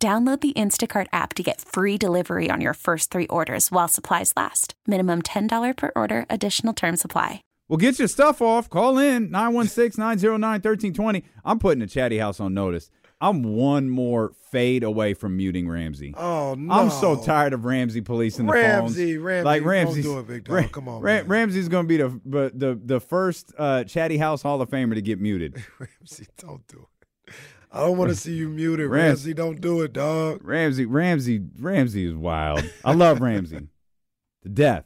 Download the Instacart app to get free delivery on your first three orders while supplies last. Minimum $10 per order, additional term supply. Well, get your stuff off. Call in 916 909 1320. I'm putting the chatty house on notice. I'm one more fade away from muting Ramsey. Oh no! I'm so tired of Ramsey policing the Ramsey, phones. Ramsey, like don't Ramsey's, do it, big dog. Ra- Come on, Ra- man. Ramsey's going to be the but the the first uh, chatty house Hall of Famer to get muted. Ramsey, don't do it. I don't want to see you muted, Rams- Ramsey. Don't do it, dog. Ramsey, Ramsey, Ramsey is wild. I love Ramsey to death.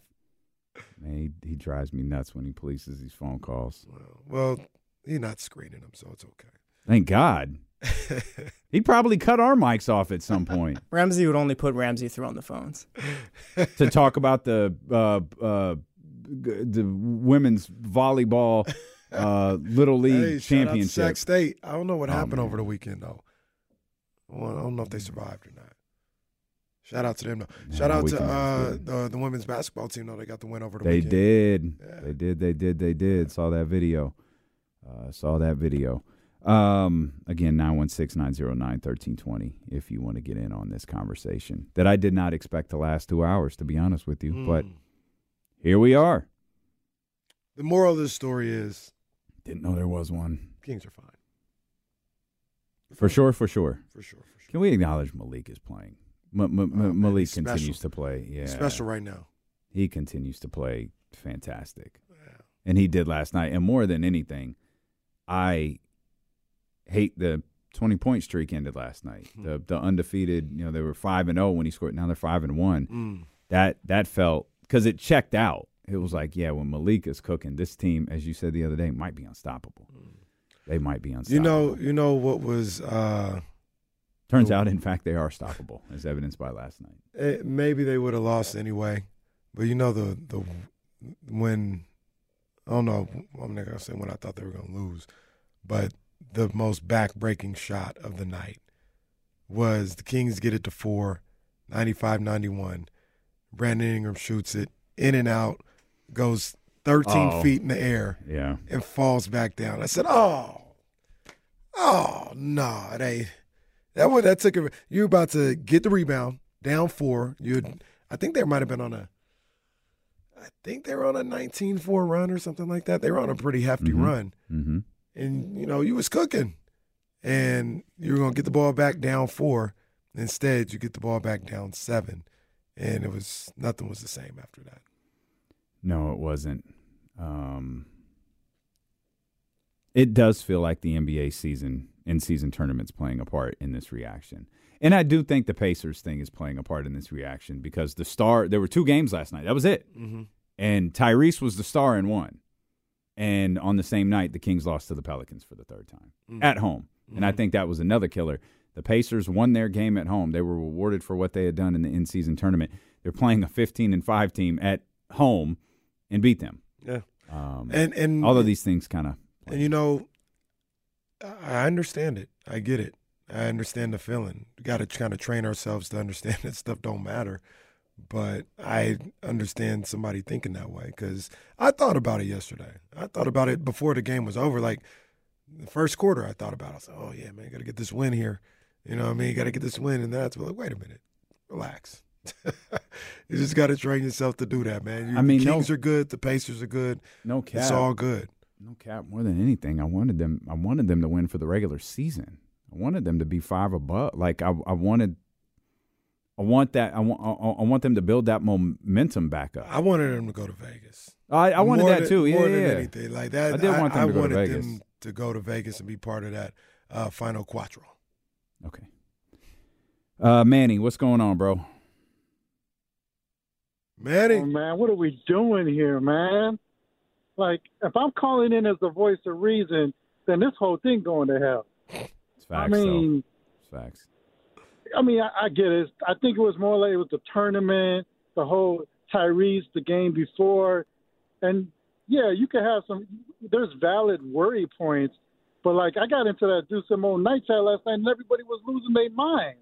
Man, he, he drives me nuts when he polices these phone calls. Well, he's not screening them, so it's okay. Thank God. He'd probably cut our mics off at some point Ramsey would only put Ramsey through on the phones. to talk about the uh, uh, the women's volleyball uh, little league hey, shout out to championship. Sac State. I don't know what Oh, happened man. over the weekend though. Well, I don't know if they survived or not. Shout out to them. Though. Shout Yeah, out to uh, the, the women's basketball team. though. they got the win over the They weekend. did. Yeah. They did. They did. They did. Saw that video. Uh, saw that video. Um, again, 916-909-1320 if you want to get in on this conversation that I did not expect to last two hours, to be honest with you. But Mm. here we are. the moral of this story is Didn't know there was one. Kings are fine For sure, for sure. for sure. For sure. Can we acknowledge Malik is playing? Oh, Malik continues to play. Yeah. He's special right now. He continues to play fantastic. Yeah. and he did last night. And more than anything, I hate the twenty point streak ended last night. Hmm. The the undefeated, you know, they were five and zero when he scored. Now they're five and one. Mm. That that felt because it checked out. It was like, yeah, when Malik is cooking, this team, as you said the other day, might be unstoppable. They might be unstoppable. You know, you know what was uh, turns out, in fact, they are stoppable, as evidenced by last night. eh, maybe they would have lost anyway, but you know the the when I don't know. I'm not gonna say when I thought they were gonna lose, but the most back-breaking shot of the night was the Kings get it to four, 95-91. Brandon Ingram shoots it in and out, goes 13 Oh. feet in the air. Yeah, and falls back down. I said, "Oh, oh no, they that would that took a you were about to get the rebound down four. You, I think they might have been on a, I think they were on a 19-4 run or something like that. They were on a pretty hefty Mhm. run, hmm and you know you was cooking, and you were gonna get the ball back down four. Instead, you get the ball back down seven, and it was nothing was the same after that. No, it wasn't. Um, it does feel like the NBA season in season tournaments playing a part in this reaction. And I do think the Pacers thing is playing a part in this reaction because the star, there were two games last night. That was it. Mm-hmm. And Tyrese was the star in one. And on the same night, the Kings lost to the Pelicans for the third time Mm. at home. And I think that was another killer. The Pacers won their game at home. They were rewarded for what they had done in the in season tournament. They're playing a 15 and 5 team at home and beat them. Yeah, Um, and and all of these things kind of. And you know, I understand it. I get it. I understand the feeling. We got to kind of train ourselves to understand that stuff don't matter. But I understand somebody thinking that way because I thought about it yesterday. I thought about it before the game was over. Like the first quarter, I thought about it. I like, oh, yeah, man, got to get this win here. You know what I mean? Got to get this win. And that's like, wait a minute, relax. you just got to train yourself to do that, man. You, I mean, the no- Kings are good. The Pacers are good. No cap. It's all good. No cap. More than anything, I wanted them. I wanted them to win for the regular season. I wanted them to be five above. Like I, I wanted. I want that. I want. I, I want them to build that momentum back up. I wanted them to go to Vegas. I, I wanted More that than- too. Yeah, more yeah, than yeah. anything like that. I did want them I to go to wanted Vegas. them to go to Vegas and be part of that uh, final quattro. Okay. Uh, Manny, what's going on, bro? Manny, Oh, man, what are we doing here, man? Like, if I'm calling in as the voice of reason, then this whole thing going to hell. It's facts, I mean. It's facts. I mean, I, I get it. I think it was more like it was the tournament, the whole Tyrese, the game before, and yeah, you could have some. There's valid worry points, but like I got into that Deuce Simone night chat last night, and everybody was losing their mind.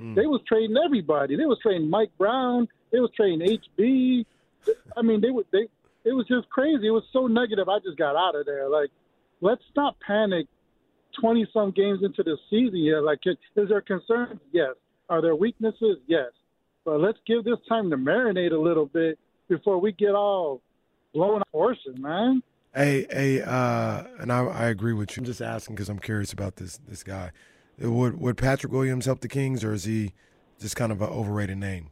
Mm. They was trading everybody. They was trading Mike Brown. They was trading HB. I mean, they would they. It was just crazy. It was so negative. I just got out of there. Like, let's not panic. Twenty some games into the season yet. Like, is there concerns? Yes. Are there weaknesses? Yes. But let's give this time to marinate a little bit before we get all blown out horses, man. Hey, hey, uh, and I, I agree with you. I'm just asking because I'm curious about this this guy. Would would Patrick Williams help the Kings, or is he just kind of an overrated name?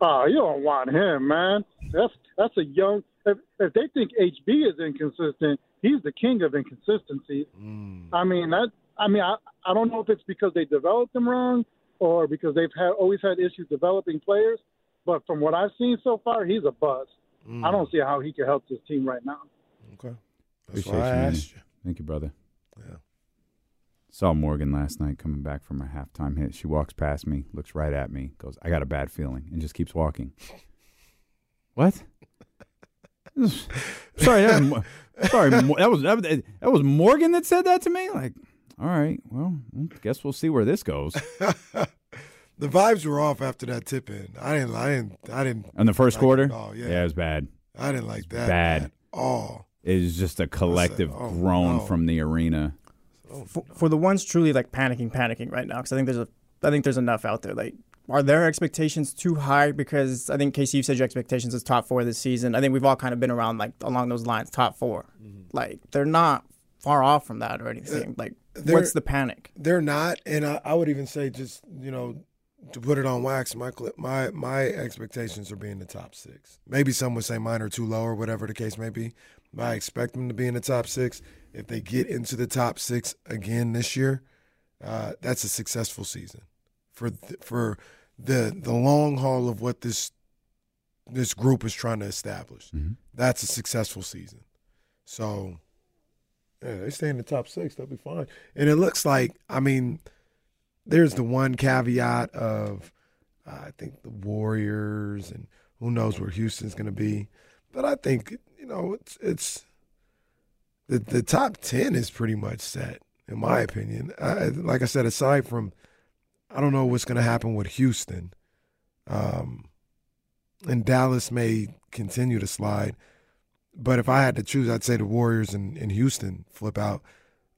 Oh, you don't want him, man. That's that's a young. If, if they think HB is inconsistent, he's the king of inconsistency. Mm. I mean that. I mean, I I don't know if it's because they developed him wrong or because they've had always had issues developing players. But from what I've seen so far, he's a bust. Mm. I don't see how he can help this team right now. Okay, that's Appreciate why I you, Manny. you. Thank you, brother. Yeah. Saw Morgan last night coming back from a halftime hit. She walks past me, looks right at me, goes, I got a bad feeling, and just keeps walking. What? sorry, that was, sorry, that was that, was- that was Morgan that said that to me. Like, all right, well, guess we'll see where this goes. The vibes were off after that tip in. I didn't. I didn't. I didn't. In the first like quarter, oh all, yeah. it was bad. I didn't like that bad. at all. It was just a collective oh, groan no. from the arena. For, for the ones truly like panicking, panicking right now, because I think there's a, I think there's enough out there. Like, are their expectations too high? Because I think Casey, you said your expectations is top four this season. I think we've all kind of been around like along those lines, top 4 mm-hmm. Like, they're not far off from that or uh, anything. Like, they're- what's the panic? They're not, and I, I would even say just you know to put it on wax. My cli- my my expectations are being the top six. Maybe some would say mine are too low or whatever the case may be. But I expect them to be in the top six. If they get into the top six again this year, uh, that's a successful season for th- for the the long haul of what this this group is trying to establish. That's a successful season. So yeah, they stay in the top six. They'll be fine. And it looks like, I mean, there's the one caveat of, uh, I think the Warriors and who knows where Houston's going to be. But I think, you know, it's, it's the, the top 10 is pretty much set, in my opinion. I, like I said, aside from, I don't know what's going to happen with Houston. Um, and Dallas may continue to slide. But if I had to choose, I'd say the Warriors and, and Houston flip out.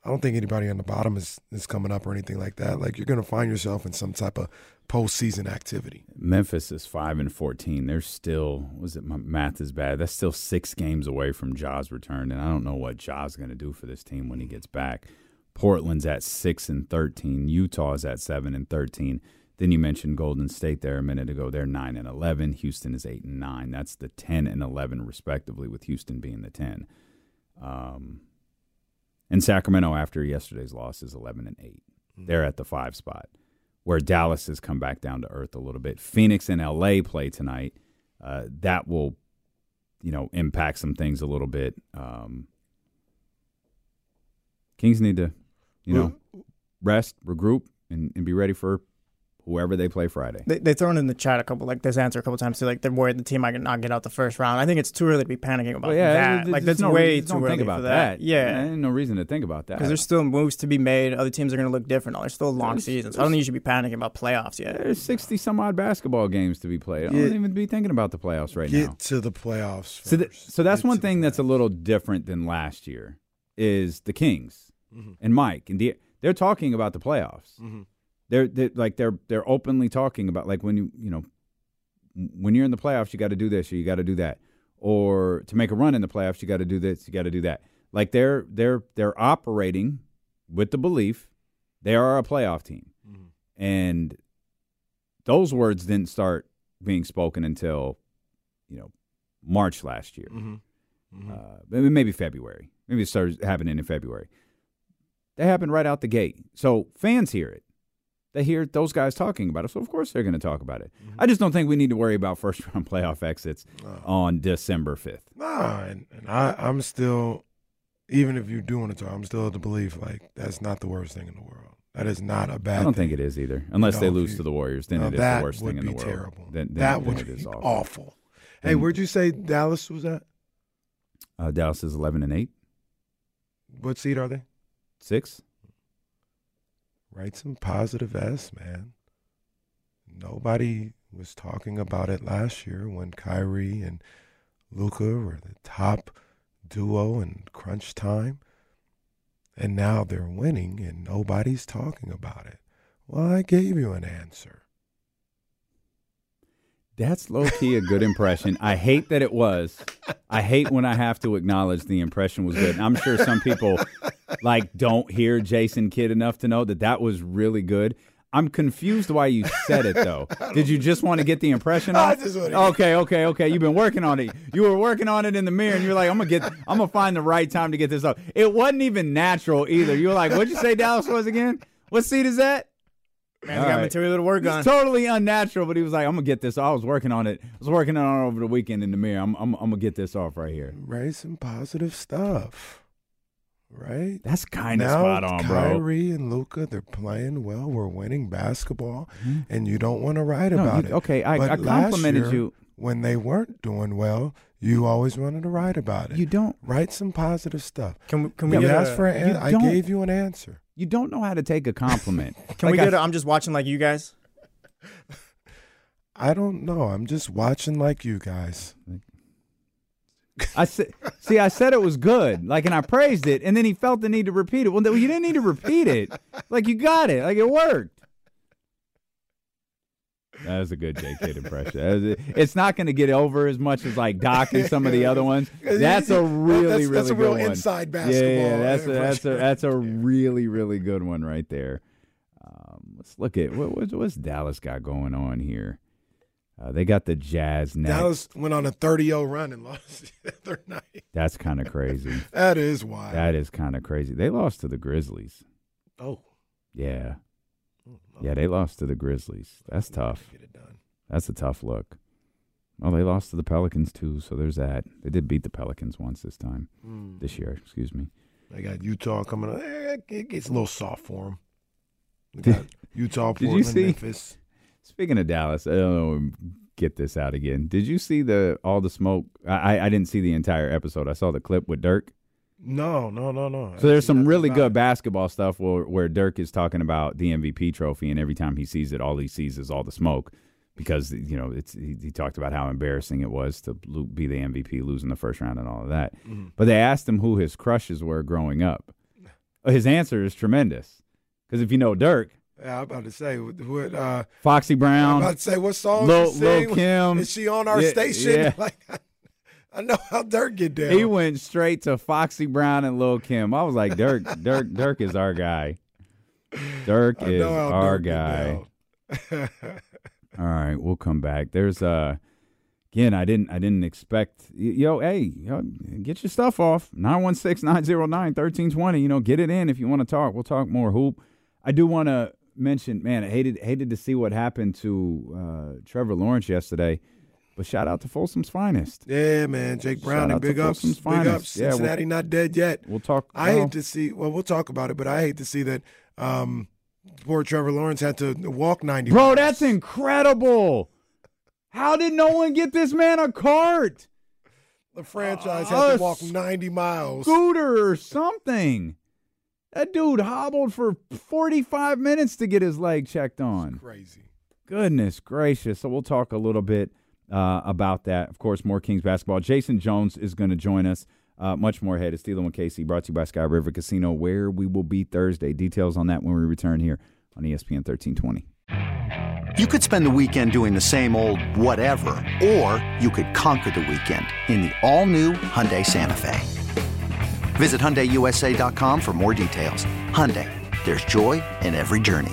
I don't think anybody on the bottom is, is coming up or anything like that. Like you're going to find yourself in some type of postseason activity. Memphis is five and fourteen. They're still was it my math is bad. That's still six games away from Ja's return, and I don't know what Ja's is going to do for this team when he gets back. Portland's at six and thirteen. Utah's at seven and thirteen. Then you mentioned Golden State there a minute ago. They're nine and eleven. Houston is eight and nine. That's the ten and eleven respectively, with Houston being the ten. Um, and Sacramento after yesterday's loss is eleven and 8 They're at the five spot where Dallas has come back down to earth a little bit. Phoenix and LA play tonight. Uh, that will, you know, impact some things a little bit. Um, Kings need to, you know, rest, regroup, and, and be ready for whoever they play Friday. They, they've thrown in the chat a couple, like this answer a couple times too. Like they're worried the team might not get out the first round. I think it's too early to be panicking about Well, yeah, that. there's- like that's no way reason- too don't early think about for that. Yeah, Yeah, no reason to think about that. because there's still moves to be made. Other teams are going to look different. There's still a long There's- season, so I don't think you should be panicking about playoffs yet. There's sixty some odd basketball games to be played. I Get- don't even be thinking about the playoffs right Get now. to the playoffs. So, th- first. so that's Get one thing that's a little different than last year is the Kings Mm-hmm. and Mike and the, they're talking about the playoffs. Mm-hmm. They're, they're like they're they're openly talking about like when you you know when you're in the playoffs you got to do this or you got to do that or to make a run in the playoffs you got to do this you got to do that. Like they're they're they're operating with the belief they are a playoff team, and those words didn't start being spoken until you know March last year Mm-hmm. uh, maybe maybe February. Maybe it started happening in February. That happened right out the gate. So fans hear it. They hear those guys talking about it, so of course they're going to talk about it. I just don't think we need to worry about first round playoff exits on December fifth. Nah, and, and I, I'm still, even if you do want to talk, I'm still of the belief like that's not the worst thing in the world. That is not a bad. I don't thing. think it is either, unless know, they lose you- to the Warriors. Then Now, it is the worst thing in the world. Terrible. Then, then, that would be is awful. awful. Hey, where'd you say Dallas was at? Uh, Dallas is eleven and eight, What seed are they? six. Write some positive S, man. Nobody was talking about it last year when Kyrie and Luka were the top duo in crunch time. And now they're winning and nobody's talking about it. Well, I gave you an answer. That's low key a good impression. I hate that it was. I hate when I have to acknowledge the impression was good. And I'm sure some people like don't hear Jason Kidd enough to know that that was really good. I'm confused why you said it though. Did you just want to get the impression I off? Okay, okay, okay. You've been working on it. You were working on it in the mirror, and you're like, "I'm gonna get. I'm gonna find the right time to get this up." It wasn't even natural either. You were like, "What'd you say Dallas was again? What seat is that?" Man, All got right. material to work on. It's totally unnatural, but he was like, "I'm gonna get this." Off. I was working on it. I was working on it over the weekend in the mirror. I'm, I'm, I'm gonna get this off right here. Write some positive stuff. Right? That's kind of spot on, bro. Kyrie and Luka, they're playing well. We're winning basketball, and you don't want to write Mm-hmm. No, about you- it. okay, I- But I last complimented year, you. when they weren't doing well. You always wanted to write about it. You don't. write some positive stuff. Can we? Can we you get asked a, for an answer. I gave you an answer. You don't know how to take a compliment. Can we Like get? I- a, I'm just watching like you guys. I don't know. I'm just watching like you guys. I said, see, I said it was good, like, and I praised it, and then he felt the need to repeat it. Well, no, you didn't need to repeat it. Like, you got it. Like, it worked. That was a good J Kidd impression. It's not going to get over as much as like Doc and some of the other ones. That's a really, That's- really that's a good real one. inside Yeah, basketball Yeah, that's a, that's a that's a really, really good one right there. Um, let's look at what, what's, what's Dallas got going on here. Uh, they got the Jazz next. Dallas went on a 30-0 run and lost the other night. That's kind of crazy. That is wild. That is kind of crazy. They lost to the Grizzlies. oh, Yeah. Yeah, they lost to the Grizzlies. That's tough. get it done. That's a tough look. Well, they lost to the Pelicans too, so there's that. They did beat the Pelicans once this time, this year. Excuse me. They got Utah coming. up. Eh, It gets a little soft for them. They got Utah, Did you Portland, see- Memphis. Speaking of Dallas, I don't know. Get this out again. Did you see the all the smoke? I I- I didn't see the entire episode. I saw the clip with Dirk. No, no, no, no. So there's some really good basketball stuff where where Dirk is talking about the MVP trophy, and every time he sees it, all he sees is all the smoke because you know it's he, he talked about how embarrassing it was to lo- be the MVP, losing the first round, and all of that. Mm-hmm. But they asked him who his crushes were growing up. His answer is tremendous because if you know Dirk, Yeah, I'm about to say what. Uh, Foxy Brown. I'm about to say what song Lil- she Lil? Kim. Is she on our Yeah, station? yeah. Like, I know how Dirk get down. he went straight to Foxy Brown and Lil Kim. I was like, Dirk, Dirk, Dirk is our guy. Dirk is our Dirk guy. All right, we'll come back. There's uh again, I didn't I didn't expect yo, hey, yo, get your stuff off. 916-909-1320. You know, get it in if you want to talk. We'll talk more hoop. I do want to mention, man, I hated hated to see what happened to uh Trevor Lawrence yesterday. But shout out to Folsom's finest. yeah, man. Jake Browning big ups. Folsom's Big finest. ups. Yeah, we'll- Cincinnati not dead yet. We'll talk I well, hate to see. Well, we'll talk about it, but I hate to see that um, poor Trevor Lawrence had to walk 90. Bro, miles. that's incredible. How did no one get this man a cart? the franchise Uh, had to walk 90 miles. scooter or something. That dude hobbled for 45 minutes to get his leg checked on. Crazy. Goodness gracious. So we'll talk a little bit uh, about that. Of course, more Kings basketball. Jason Jones is going to join us. Uh, much more ahead. It's Steeler and Casey, brought to you by Sky River Casino, where we will be Thursday. Details on that when we return here on ESPN 1320. You could spend the weekend doing the same old whatever, or you could conquer the weekend in the all-new Hyundai Santa Fe. Visit HyundaiUSA.com for more details. Hyundai, there's joy in every journey.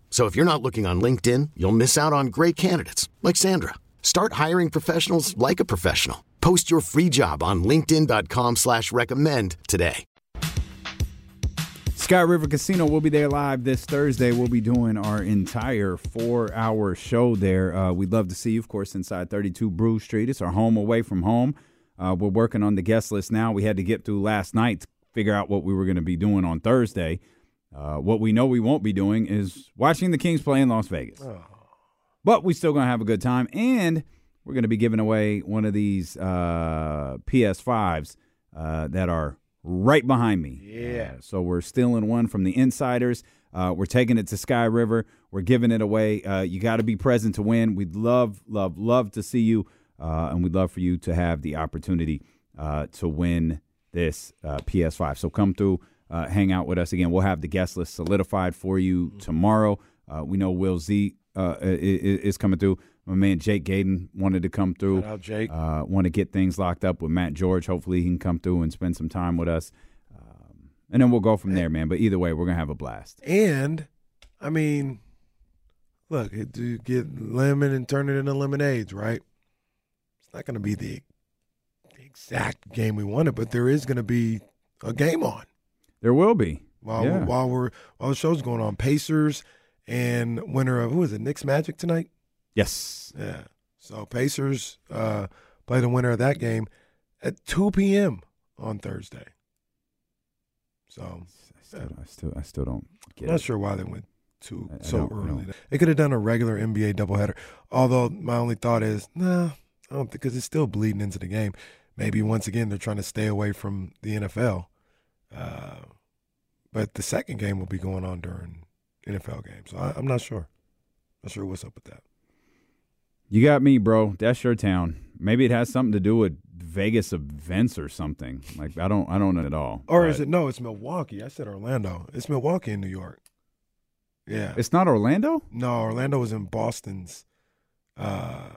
So if you're not looking on LinkedIn, you'll miss out on great candidates like Sandra. Start hiring professionals like a professional. Post your free job on LinkedIn.com slash recommend today. Sky River Casino will be there live this Thursday. We'll be doing our entire four hour show there. Uh, we'd love to see you, of course, inside 32 Brew Street. It's our home away from home. Uh, we're working on the guest list now. We had to get through last night to figure out what we were going to be doing on Thursday. Uh, what we know we won't be doing is watching the Kings play in Las Vegas. Oh. But we're still going to have a good time. And we're going to be giving away one of these uh, PS5s uh, that are right behind me. Yeah. Uh, so we're stealing one from the insiders. Uh, we're taking it to Sky River. We're giving it away. Uh, you got to be present to win. We'd love, love, love to see you. Uh, and we'd love for you to have the opportunity uh, to win this uh, PS5. So come through, uh, hang out with us again. We'll have the guest list solidified for you tomorrow. Uh, we know Will Z uh, i- i- is coming through. My man Jake Gaden wanted to come through. Shout out, Jake. Uh, want to get things locked up with Matt George. Hopefully he can come through and spend some time with us. Um, and then we'll go from there, man. But either way, we're going to have a blast. And I mean, look, it, you get lemon and turn it into lemonades, right? It's not going to be the exact game we wanted, but there is going to be a game on There will be. while Yeah. while we're while the show's going on. Pacers and winner of who is it? Knicks Magic tonight. Yes. Yeah. So Pacers uh, play the winner of that game at 2 p.m. on Thursday. So I still, I still, I still don't get it. I'm not it. sure why they went too I- I so don't early. know. They could have done a regular NBA doubleheader. Although my only thought is, nah, I don't because it's still bleeding into the game. Maybe once again they're trying to stay away from the NFL. Uh, but the second game will be going on during NFL games. So I, I'm not sure. Not sure what's up with that. You got me, bro. That's your town. Maybe it has something to do with Vegas events or something. Like I don't, I don't know at all. Or is it no? It's Milwaukee. I said Orlando. It's Milwaukee in New York. Yeah. It's not Orlando. no, Orlando was in Boston's uh,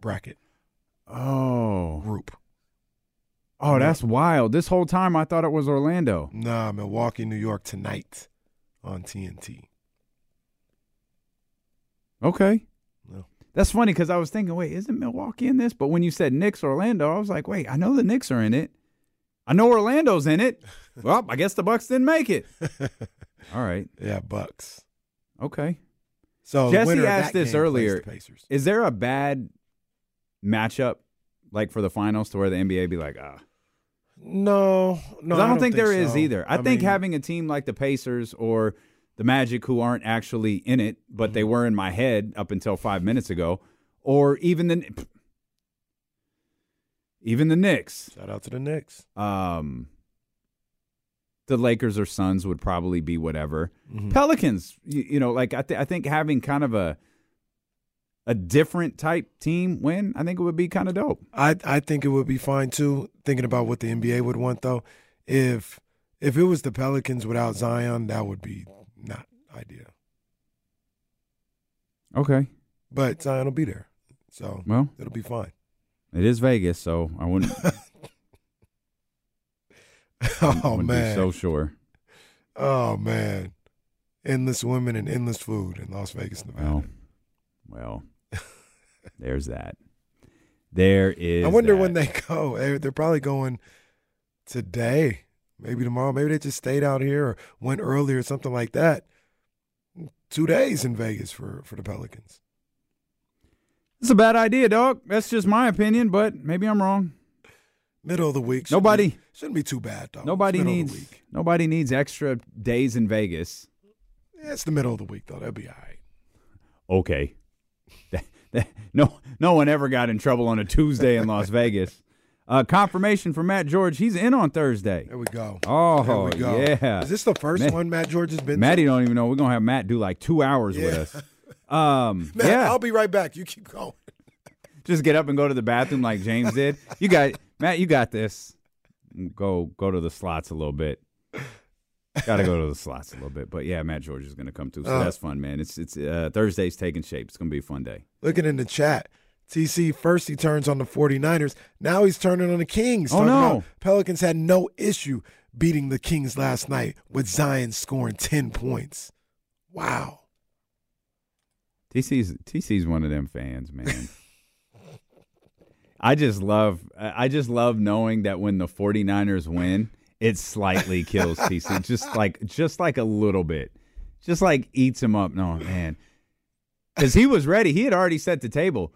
bracket Oh, group. Oh, that's wild. This whole time I thought it was Orlando. Nah, Milwaukee, New York tonight on TNT. Okay. No. That's funny because I was thinking, wait, isn't Milwaukee in this? But when you said Knicks Orlando, I was like, wait, I know the Knicks are in it. I know Orlando's in it. well, I guess the Bucks didn't make it. All right. Yeah, Bucks. Okay. So Jesse asked this earlier. the Is there a bad matchup like for the finals to where the NBA be like, ah? No, no, 'Cause I don't, think, there is so. either. I, think mean, having a team like the Pacers or the Magic who aren't actually in it, but they were in my head up until five minutes ago, or even the even the Knicks, shout out to the Knicks. um, the Lakers or Suns would probably be whatever. Mhm. Pelicans, you, you know, like I, th- I think having kind of a a different type team win, I think it would be kind of dope. I I think it would be fine too. Thinking about what the NBA would want though, if if it was the Pelicans without Zion, that would be not ideal. Okay, But Zion will be there, so well, it'll be fine. it is Vegas, so I wouldn't. oh wouldn't be man, so sure. oh man, endless women and endless food in Las Vegas, Nevada. Well, well, there's that. There is. I wonder that. when they go. They- They're probably going today, maybe tomorrow. Maybe they just stayed out here or went early or something like that. Two days in Vegas for for the Pelicans. It's a bad idea, dog. That's just my opinion, but maybe I'm wrong. Middle of the week. Shouldn't Nobody- be, shouldn't be too bad though. Nobody middle of the needs week. nobody needs extra days in Vegas. Yeah, it's the middle of the week though. That'll be all right. Okay. no no one ever got in trouble on a Tuesday in Las Vegas. Uh, confirmation from Matt George. He's in on Thursday. There we go. Oh, we go. yeah. Is this the first Matt- one Matt George has been? Matty don't even know. We're gonna have Matt do like two hours with us. Um, Matt, yeah, I'll be right back. You keep going. just get up and go to the bathroom like James did. You got Matt. You got this. Go go to the slots a little bit. Got to go to the slots a little bit. But yeah, Matt George is gonna come too, so Uh. that's fun, man. It's it's uh, Thursday's taking shape. It's gonna be a fun day. Looking in the chat, TC first he turns on the 49ers. Now he's turning on the Kings. Oh, no. Pelicans had no issue beating the Kings last night with Zion scoring 10 points. Wow. TC's TC's one of them fans, man. I just love I just love knowing that when the 49ers win, it slightly kills TC. Just like just like a little bit. Just like eats him up. No, man. Cuz he was ready. He had already set the table.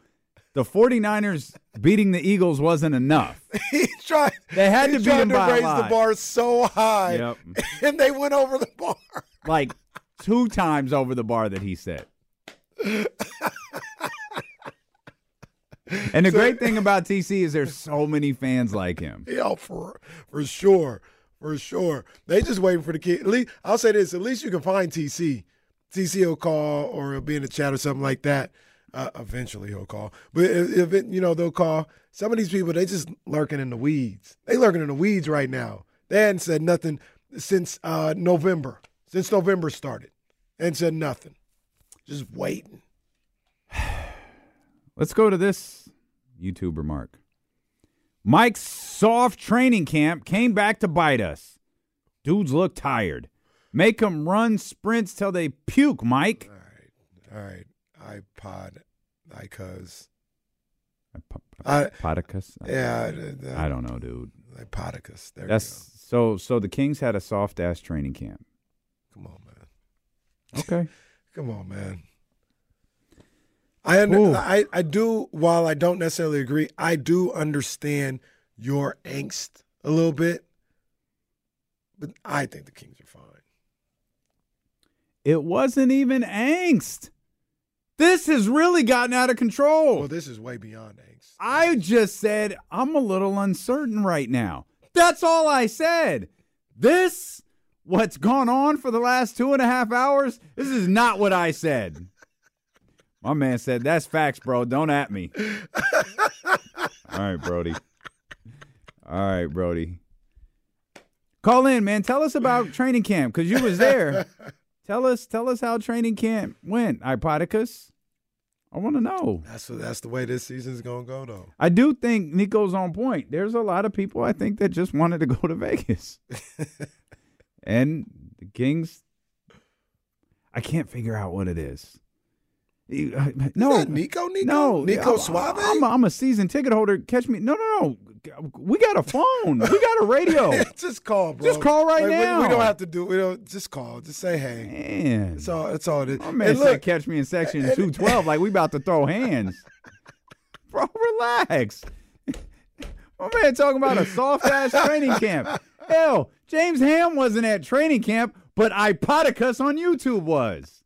The 49ers beating the Eagles wasn't enough. he tried. They had to beat him to by a raise the bar so high, Yep. and they went over the bar. Like two times over the bar that he set. And the great thing about TC is there's so many fans like him. Yeah, for for sure, for sure. They just waiting for the kid. At least I'll say this: at least you can find TC. TC will call, or he'll be in the chat or something like that. Uh, eventually, he'll call. But if, if it, you know, they'll call. Some of these people, they just lurking in the weeds. They lurking in the weeds right now. They hadn't said nothing since uh, November. Since November started, and said nothing. Just waiting. Let's go to this YouTuber Mark. Mike's soft training camp came back to bite us. Dudes look tired. Make them run sprints till they puke, Mike. All right. All right. iPod, iCuz. Uh, I- Podicus? Yeah, I don't know, dude. Ipodicus. There That's so so the Kings had a soft ass training camp. Come on, man. Okay. Come on, man. I, under, I I do. While I don't necessarily agree, I do understand your angst a little bit. But I think the Kings are fine. It wasn't even angst. This has really gotten out of control. Well, this is way beyond angst. I just said I'm a little uncertain right now. That's all I said. This, what's gone on for the last two and a half hours, this is not what I said. My man said, That's facts, bro. Don't at me. all right, Brody. All right, Brody. Call in, man. Tell us about training camp because you was there. tell us, tell us how training camp went. Ipodicus. I want to know. That's that's the way this season's gonna go, though. I do think Nico's on point. There's a lot of people I think that just wanted to go to Vegas. and the Kings I can't figure out what it is. Uh, No, that Nico? Nico? no, Nico I'm- Suave? I'm a, I'm a season ticket holder. Catch me. No, no, no. We got a phone. we got a radio. just call, bro. Just call right Like, we- now. We, don't have to do. We don't. Just call. Just say hey. Man, That's all. That's all it is. my man And said, look, "Catch me in section 212." Like we about to throw hands. Bro, relax. My man talking about a soft ass training camp. Hell, James Ham wasn't at training camp, but Ipodicus on YouTube was.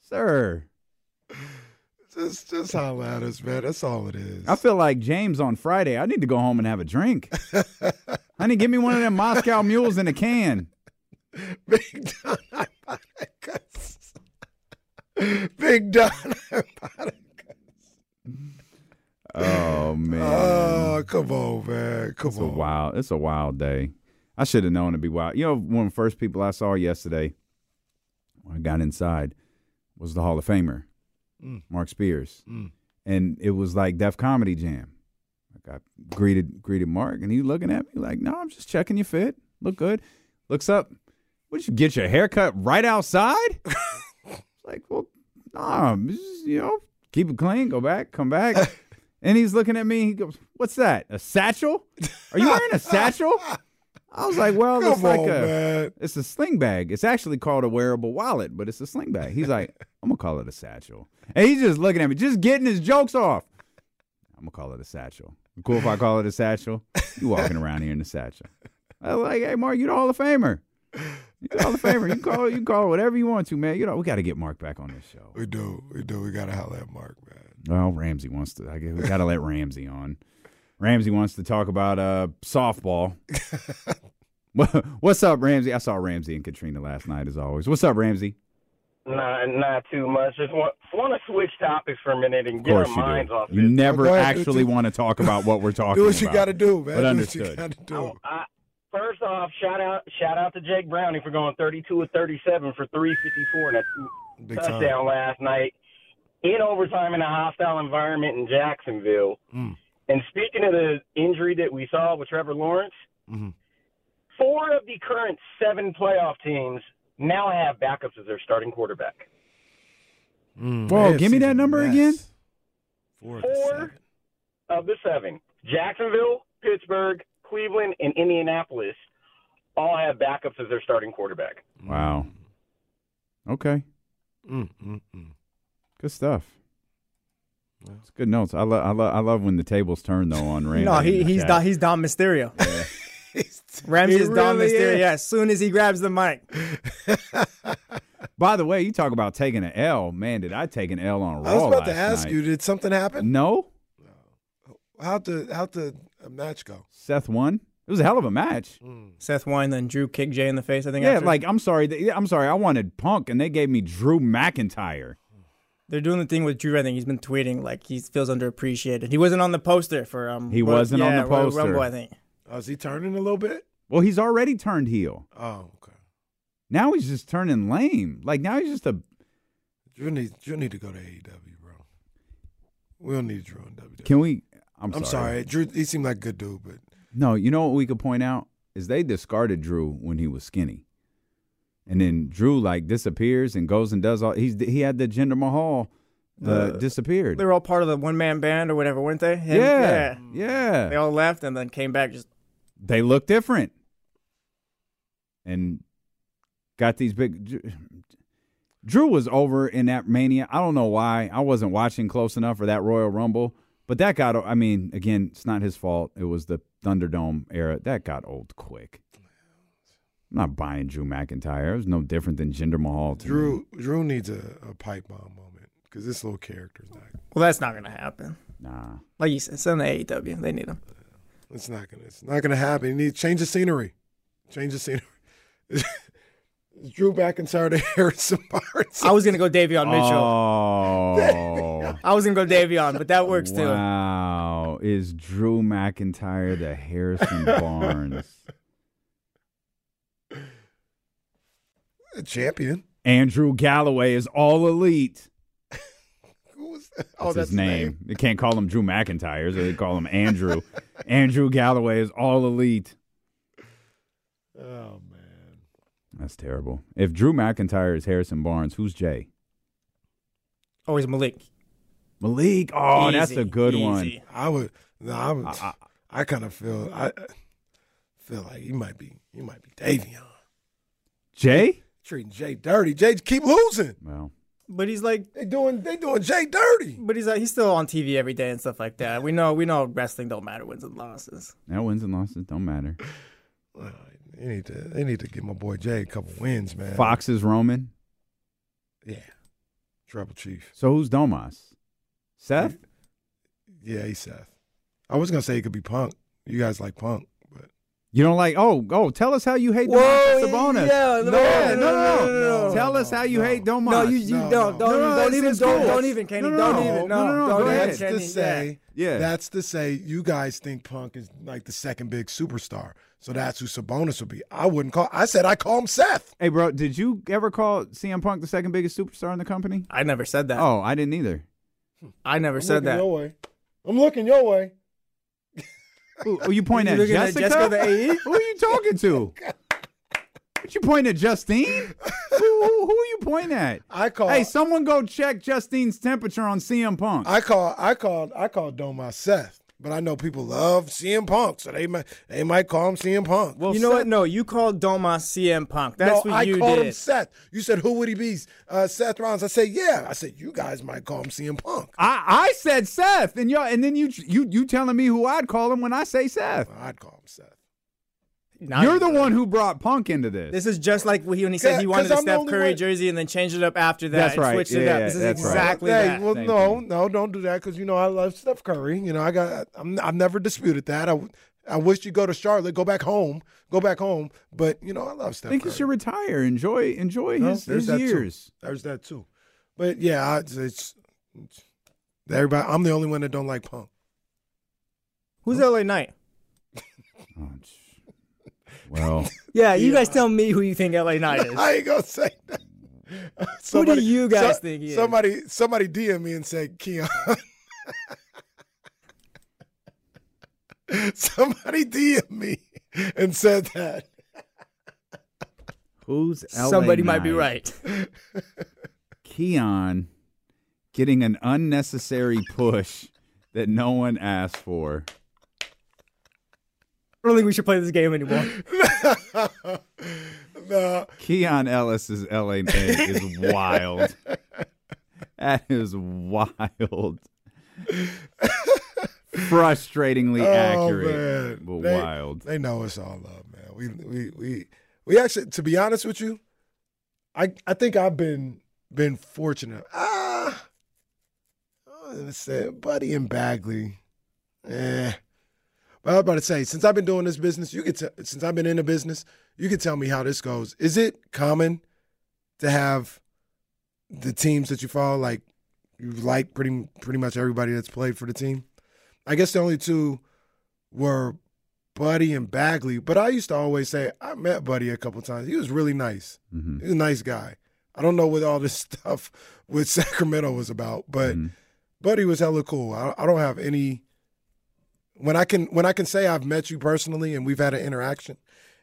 Sir, just just holler at us, man. That's all it is. I feel like James on Friday. I need to go home and have a drink. Honey, give me one of them Moscow mules in a can. Big Don Hypotheticus. Big Don Hypotheticus. Oh man. Oh, come on, man. Come It's a on. wild. It's a wild day. I should have known it'd be wild. You know, one of the first people I saw yesterday when I got inside was the Hall of Famer, Mm. Marc Spears, Mm. and it was like Def Comedy Jam. Like I greeted greeted Marc, and he looking at me like, "No, I'm just checking your fit. Look good." Looks up. Would you get your haircut right outside? like, well, nah, just, you know, keep it clean. Go back, come back. And he's looking at me. He goes, "What's that? A satchel? Are you wearing a satchel?" I was like, well, Come it's like on, a man. it's a sling bag. It's actually called a wearable wallet, but it's a sling bag. He's like, I'm gonna call it a satchel. And he's just looking at me, just getting his jokes off. I'm gonna call it a satchel. Cool if I call it a satchel. You walking around here in the satchel. I was like, hey Marc, you're the Hall of Famer. You're the Hall of Famer. You can call it, you can call it whatever you want to, man. You know, we gotta get Marc back on this show. We do. We do. We gotta holler at Marc, man. Well, Ramsey wants to. I guess we got to let Ramsey on. Ramsey wants to talk about uh, softball. What's up, Ramsey? I saw Ramsey and Katrina last night, as always. What's up, Ramsey? Not, not too much. Just want want to switch topics for a minute and get our you minds do. off You this. never Go ahead, actually want to talk about what we're talking Do about. what you gotta do, man. But do what understood. you gotta do. Oh, I, first off, shout out shout out to Jake Browning for going 32 of 37 for 354 and a Big time. touchdown last night in overtime in a hostile environment in Jacksonville. Mm. And speaking of the injury that we saw with Trevor Lawrence, Mhm. four of the current seven playoff teams now have backups as their starting quarterback. Mm, Whoa, give me that number mess. again. Four. of the Four seven. of the seven. Jacksonville, Pittsburgh, Cleveland, and Indianapolis all have backups as their starting quarterback. Wow. Okay, Mm, mm, mm. good stuff. It's good notes. I love. I love. I love when the tables turn though on Ramsey. No, he, he's chat. Dom, he's Dom Mysterio. Ramsey is Dom really Mysterio. is. Yeah, as soon as he grabs the mic. By the way, you talk about taking an L. Man, did I take an L on Raw I was about to ask night. you, did something happen? No, How'd the how'd the uh, match go? Seth won. It was a hell of a match. Seth won, then Drew kicked Jay in the face. I think. Yeah, after. like I'm sorry. I'm sorry. I wanted Punk, and they gave me Drew McIntyre. They're doing the thing with Drew. I think he's been tweeting like he feels underappreciated. He wasn't on the poster for um. He Royal- wasn't on yeah, the Royal poster. Rumble, I think. Oh, is he turning a little bit? Well, he's already turned heel. Oh, okay. Now he's just turning lame. Like now he's just a. Drew needs Drew need to go to AEW, bro. We don't need Drew in WWE. Can we? I'm, I'm sorry. Drew. He seemed like a good dude, but No, you know what we could point out is they discarded Drew when he was skinny, and then Drew like disappears and goes and does all. He's he had the Jinder Mahal uh, Uh, disappeared. They were all part of the one man band or whatever, weren't they? Him- yeah, yeah. They all left and then came back. Just they look different and got these big drew was over in that mania i don't know why i wasn't watching close enough for that royal rumble but that got i mean again it's not his fault it was the thunderdome era that got old quick i'm not buying drew mcintyre it was no different than jinder mahal to me. Drew Drew needs a, a pipe bomb moment because this little character's not. well, that's not gonna happen. nah Like you said, it's in the AEW. They need him. It's not gonna. It's not gonna happen. He needs change the scenery. Change the scenery. Is Drew McIntyre to Harrison Barnes. I was gonna go Davion Mitchell. oh I was gonna go Davion, but that works too. Wow. Is Drew McIntyre the Harrison Barnes? A champion. Andrew Galloway is all elite. Who was that? That's Oh, that's his name. They can't call him Drew McIntyre, so they call him Andrew. Andrew Galloway is all elite. Oh man. That's terrible. If Drew McIntyre is Harrison Barnes, who's Jay? Oh, he's Malik. Malik. Oh, that's a good one. I would. No, I would. I- I, kind of feel. I feel like he might be. He might be Davion Jay? Treating Jay dirty. Jay keep losing. Well, But he's like, They doing. They doing Jay dirty. but he's like, he's still on TV every day and stuff like that. We know, we know, wrestling don't matter wins and losses. now wins and losses don't matter. Well, They need to. They need to give my boy Jay a couple wins, man. Fox is Roman. Yeah. Tribal Chief. So who's Domas? Seth? Yeah, he's Seth. I was gonna say he could be Punk. You guys like Punk, but You don't like? Oh, oh! Tell us how you hate Whoa, Domas Sabonis. yeah, no, no, no, no, no, no, no, Tell us how you no. hate Domas. No, you, you No, don't, no. don't, No, no, don't even, don't, cool. don't even, Kenny, No, no, don't no. even, No, no, no, no, don't go even, ahead. that's to say. Yeah. That's to say you guys think Punk is like the second big superstar. So that's who Sabonis would be. I wouldn't call. I said I call him Seth. Hey, bro, did you ever call CM Punk the second biggest superstar in the company? I never said that. Oh, I didn't either. I never I'm said that. your way. I'm looking your way. Who, who you pointing You at? looking at Jessica? Jessica the AE? Who are you talking to? What you pointing at, Justine? who, who, who are you pointing at? I call. Hey, someone go check Justine's temperature on CM Punk. I call. I called. I called Doma Seth. But I know people love CM Punk, so they might they might call him CM Punk. Well, you know what? No, you called Domas CM Punk. That's no, what I you called did. him Seth. You said who would he be? Uh, Seth Rollins. I said yeah. I said you guys might call him CM Punk. I, I said Seth, and y'all, and then you you you telling me who I'd call him when I say Seth. I'd call him Seth. Now You're the do one who brought Punk into this. This is just like when he when he said he 'Cause wanted a I'm the Steph only Curry one- jersey and then changed it up after that. That's and right. Switched it Yeah, up. This is that's right. exactly hey, that. well, Same no, thing. no, don't do that because you know I love Steph Curry. You know I got I'm, I've never disputed that. I I wish you go to Charlotte, go back home, go back home. But you know I love I think Curry. he should retire. Enjoy enjoy No, his, there's his that too. years. There's that too. But yeah, I, it's, it's everybody. I'm the only one that don't like Punk. Who's LA Knight? Oh, sh- well, Yeah, you guys tell me who you think LA Knight is. I ain't gonna say that. Who do you guys think he is? Somebody, somebody DM me and said Keon. somebody DM me and said that. who's LA Somebody might be right. Keon getting an unnecessary push that no one asked for. I don't think we should play this game anymore. no, Keon Ellis's LA is wild. That is wild. Frustratingly accurate, Oh, man. but They- wild. They know it's all love, man. We we we we actually, to be honest with you, I I think I've been been fortunate. Ah, I was gonna say Buddy and Bagley, eh. But I was about to say, since I've been doing this business, you could tell. Since I've been in the business, you could tell me how this goes. Is it common to have the teams that you follow, like you like pretty pretty much everybody that's played for the team? I guess the only two were Buddy and Bagley. But I used to always say I met Buddy a couple times. He was really nice. hmm He's a nice guy. I don't know what all this stuff with Sacramento was about, but Mhm. Buddy was hella cool. I, I don't have any. When I can when I can say I've met you personally and we've had an interaction,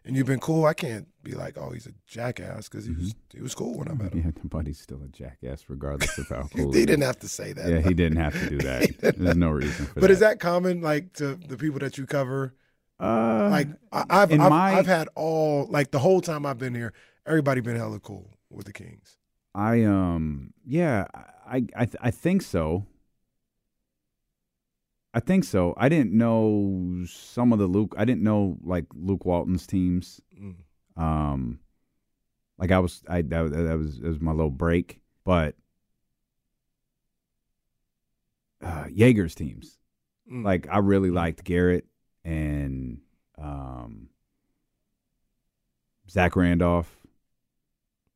and you've been cool, I can't be like, oh, he's a jackass because he was he was cool when I met him. Yeah, the buddy's still a jackass, regardless of how cool. he cool. didn't have to say that. Yeah, he didn't have to do that. There's no reason for But that. is that common, like to the people that you cover? uh, Like I, I've I've, my- I've had all like the whole time I've been here, everybody been hella cool with the Kings. I um yeah I I th- I think so. I think so. I didn't know some of the Luke. I didn't know like Luke Walton's teams. Mm. Um, like I was I that, that was that was my little break, but uh, Joerger's teams. Mm. Like I really liked Garrett and um, Zach Randolph.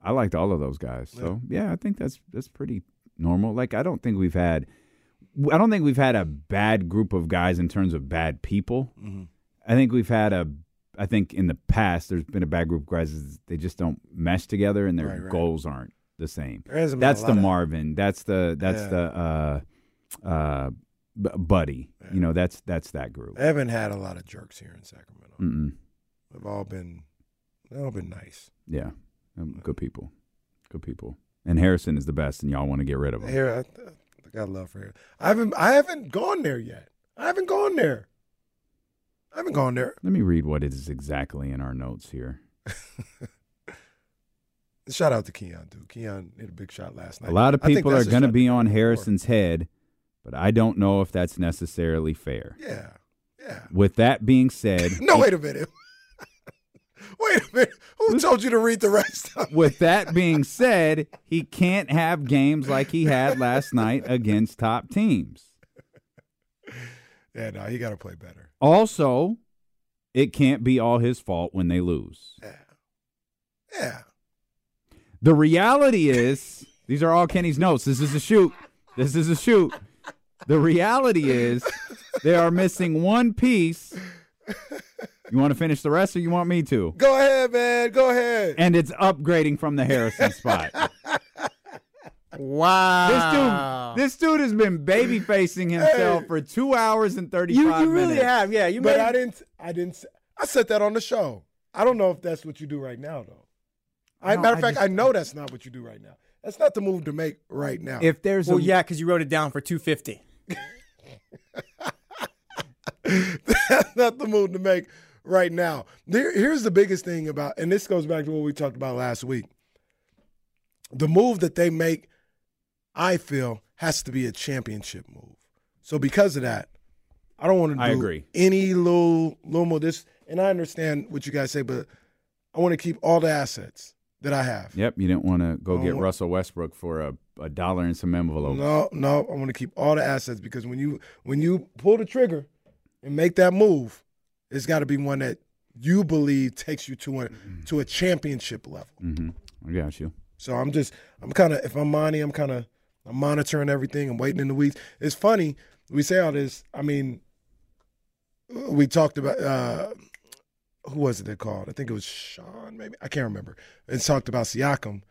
I liked all of those guys. So yeah, I think that's that's pretty normal. Like I don't think we've had I don't think we've had a bad group of guys in terms of bad people. Mhm. I think we've had a I think in the past there's been a bad group of guys they just don't mesh together and their Right, right. goals aren't the same. There hasn't been That's the lot of- Marvin. That's the that's Yeah. the uh uh B- Buddy. You know, that's that's that group. I haven't had a lot of jerks here in Sacramento. Mm-mm. They've all been they've all been nice. Yeah, um, good people, good people. And Harrison is the best, and y'all want to get rid of him. Here, I, I got love for here. I haven't I haven't gone there yet. I haven't gone there. I haven't gone there. Let me read what is exactly in our notes here. Shout out to Keon too. Keon hit a big shot last night. A lot of people are going to be on. Harrison's head, but I don't know if that's necessarily fair. Yeah, yeah. With that being said, No, wait a minute. Wait a minute. Who told you to read the rest of it? with that being said, he can't have games like he had last night against top teams. Yeah, no, he got to play better. Also, it can't be all his fault when they lose. Yeah, yeah. The reality is, these are all Kenny's notes. This is a shoot. This is a shoot. The reality is, they are missing one piece. You want to finish the rest, or you want me to? Go ahead, man. Go ahead. And it's upgrading from the Harrison spot. Wow. This dude, this dude has been baby facing himself Hey. for two hours and thirty you, five you really minutes. have, yeah. You but made I didn't. I didn't. s- I said that on the show. I don't know if that's what you do right now, though. I, No, matter of fact, just- I know that's not what you do right now. That's not the move to make right now. If there's Well, a yeah, because you wrote it down for two fifty. That's not the move to make right now. There, here's the biggest thing about, and this goes back to what we talked about last week. The move that they make, I feel, has to be a championship move. So because of that, I don't want to do I agree. any little little more this. And I understand what you guys say, but I want to keep all the assets that I have. Yep, you didn't want to go get want- Russell Westbrook for a, a dollar and some envelopes. No, no, I want to keep all the assets because when you when you pull the trigger and make that move, it's got to be one that you believe takes you to a to a championship level. Mm-hmm. I got you. So I'm just I'm kind of if I'm Monty, I'm kind of I'm monitoring everything. I'm waiting in the weeds. It's funny we say all this. I mean, we talked about uh, who was it that called? I think it was Sean. Maybe I can't remember. And talked about Siakam.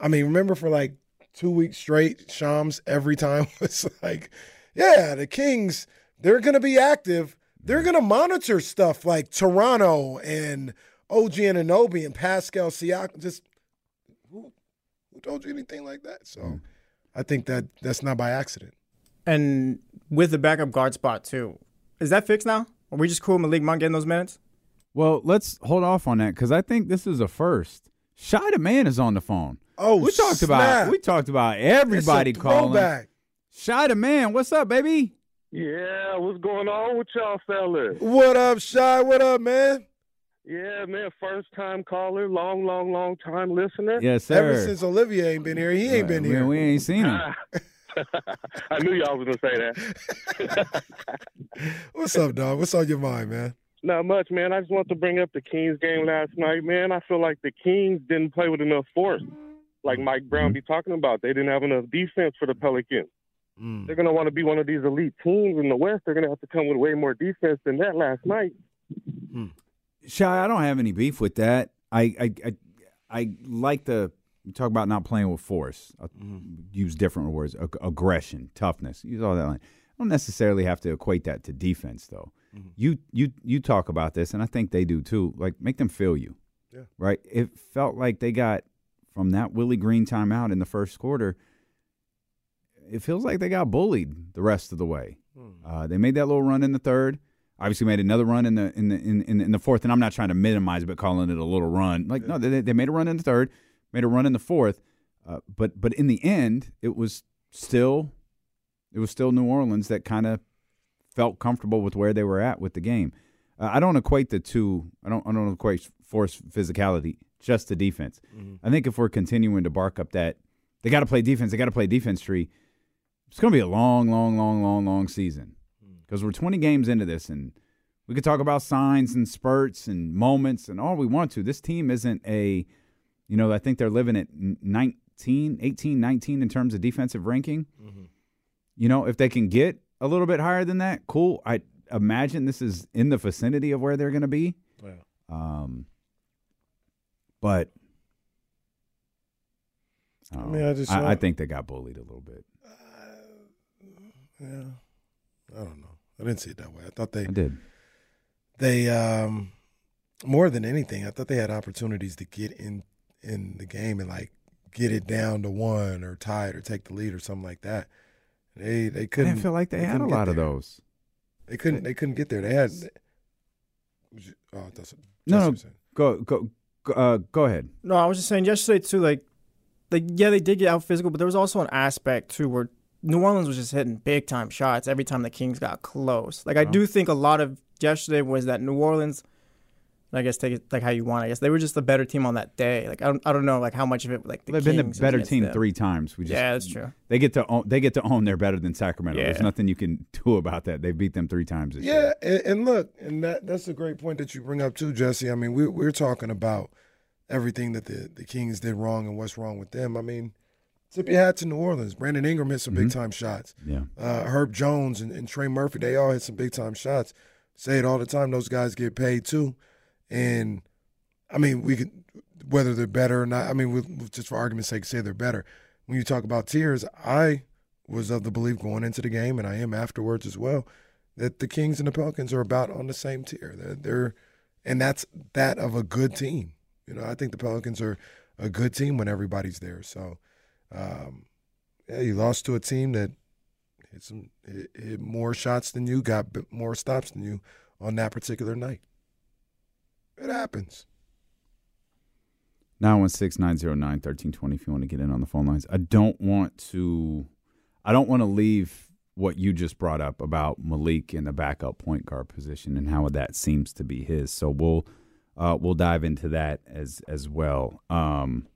I mean, remember for like two weeks straight, Shams every time was like, yeah, the Kings they're gonna be active. They're gonna monitor stuff like Toronto and OG Anunoby and Pascal Siakam. Just who, who told you anything like that? So mm. I think that that's not by accident. And with the backup guard spot too, is that fixed now? Are we just cool Malik Monk getting those minutes? Well, let's hold off on that because I think this is a first. Shy the man is on the phone. Oh, we talked snap. about we talked about everybody It's a calling. Shy the man, what's up, baby? Yeah, what's going on with y'all fellas? What up, Shy? What up, man? Yeah, man, first time caller, long, long, long time listener. Yes, sir. Ever since Olivia ain't been here, he ain't been we, here. We ain't seen him. I knew y'all was gonna say that. What's up, dog? What's on your mind, man? Not much, man. I just want to bring up the Kings game last night, man. I feel like the Kings didn't play with enough force. Like Mike Brown be talking about, they didn't have enough defense for the Pelicans. Mm. They're gonna want to be one of these elite teams in the West. They're gonna have to come with way more defense than that last night. Mm. Shy, I don't have any beef with that. I I I, I like the talk about not playing with force. I'll mm-hmm. Use different words: Ag- aggression, toughness. Use all that. Line. I don't necessarily have to equate that to defense, though. Mm-hmm. You you you talk about this, and I think they do too. Like make them feel you. Yeah. Right. It felt like they got from that Willie Green timeout in the first quarter. It feels like they got bullied the rest of the way. Uh, they made that little run in the third. Obviously, made another run in the in the in, in, the fourth. And I'm not trying to minimize, but calling it a little run. Like no, they, they made a run in the third, made a run in the fourth. Uh, but but in the end, it was still it was still New Orleans that kind of felt comfortable with where they were at with the game. Uh, I don't equate the two. I don't I don't equate force physicality just to defense. I think if we're continuing to bark up that they got to play defense, they got to play defense tree. It's going to be a long, long, long, long, long season because we're 20 games into this, and we could talk about signs and spurts and moments and all we want to. This team isn't a, you know, I think they're living at 19, 18, 19 in terms of defensive ranking. You know, if they can get a little bit higher than that, cool. I imagine this is in the vicinity of where they're going to be. Yeah. Um, but I, I mean. I just I, I think they got bullied a little bit. Yeah, I don't know. I didn't see it that way. I thought they I did. they um more than anything, I thought they had opportunities to get in in the game and like get it down to one or tie it or take the lead or something like that. They they couldn't. didn't feel like they, had a lot of there. those. They couldn't. They couldn't get there. They had. Oh, that's No, no, go go go, uh, go ahead. No, I was just saying yesterday too. Like, like yeah, they did get out physical, but there was also an aspect too where New Orleans was just hitting big time shots every time the Kings got close. Like, I do think a lot of yesterday was that New Orleans. I guess take it like how you want. I guess they were just the better team on that day. Like I don't, I don't know like how much of it like the They've Kings been the better team them. three times. We just, Yeah, that's true. They get to own, they get to own they're better than Sacramento. There's nothing you can do about that. They beat them three times this. Yeah, and, and look, and that that's a great point that you bring up too, Jesse. I mean, we're we're talking about everything that the the Kings did wrong and what's wrong with them. I mean, tip your hat to New Orleans. Brandon Ingram hit some big time shots. Yeah. Uh, Herb Jones and, and Trey Murphy, they all hit some big time shots. Say it all the time. Those guys get paid too, and I mean, we could whether they're better or not. I mean, just for argument's sake, say they're better. When you talk about tiers, I was of the belief going into the game, and I am afterwards as well, that the Kings and the Pelicans are about on the same tier. They're, they're and that's that of a good team. You know, I think the Pelicans are a good team when everybody's there. So, um, yeah, you lost to a team that hit some hit, hit more shots than you, got more stops than you on that particular night. It happens. 916 909 1320 if you want to get in on the phone lines. I don't want to I don't want to leave what you just brought up about Malik in the backup point guard position and how that seems to be his. So we'll uh, we'll dive into that as as well. Um,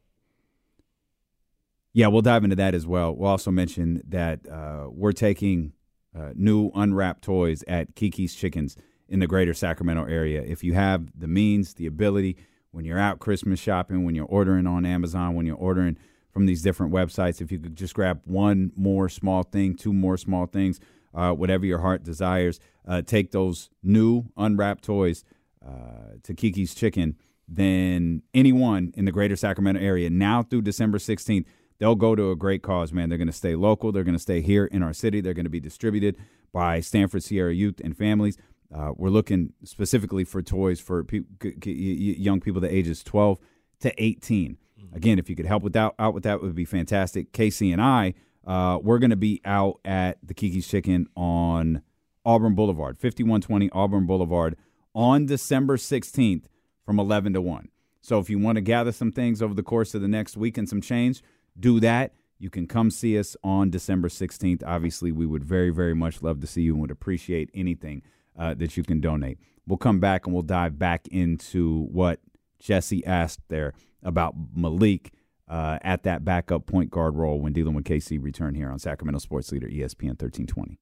yeah, we'll dive into that as well. We'll also mention that uh, we're taking uh, new unwrapped toys at Kiki's Chickens in the greater Sacramento area. If you have the means, the ability, when you're out Christmas shopping, when you're ordering on Amazon, when you're ordering from these different websites, if you could just grab one more small thing, two more small things, uh, whatever your heart desires, uh, take those new unwrapped toys uh, to Kiki's Chicken, then anyone in the greater Sacramento area now through December 16th, they'll go to a great cause, man. They're going to stay local. They're going to stay here in our city. They're going to be distributed by Stanford Sierra Youth and Families. Uh, we're looking specifically for toys for pe- young people the ages 12 to 18. Mm-hmm. Again, if you could help with that, out with that would be fantastic. Casey and I, uh, we're going to be out at the Kiki's Chicken on Auburn Boulevard, 5120 Auburn Boulevard on December 16th from 11 to 1. So if you want to gather some things over the course of the next week and some change, do that. You can come see us on December 16th. Obviously, we would very, very much love to see you and would appreciate anything uh, that you can donate. We'll come back and we'll dive back into what Jesse asked there about Malik uh, at that backup point guard role when dealing with KC return here on Sacramento Sports Leader ESPN 1320.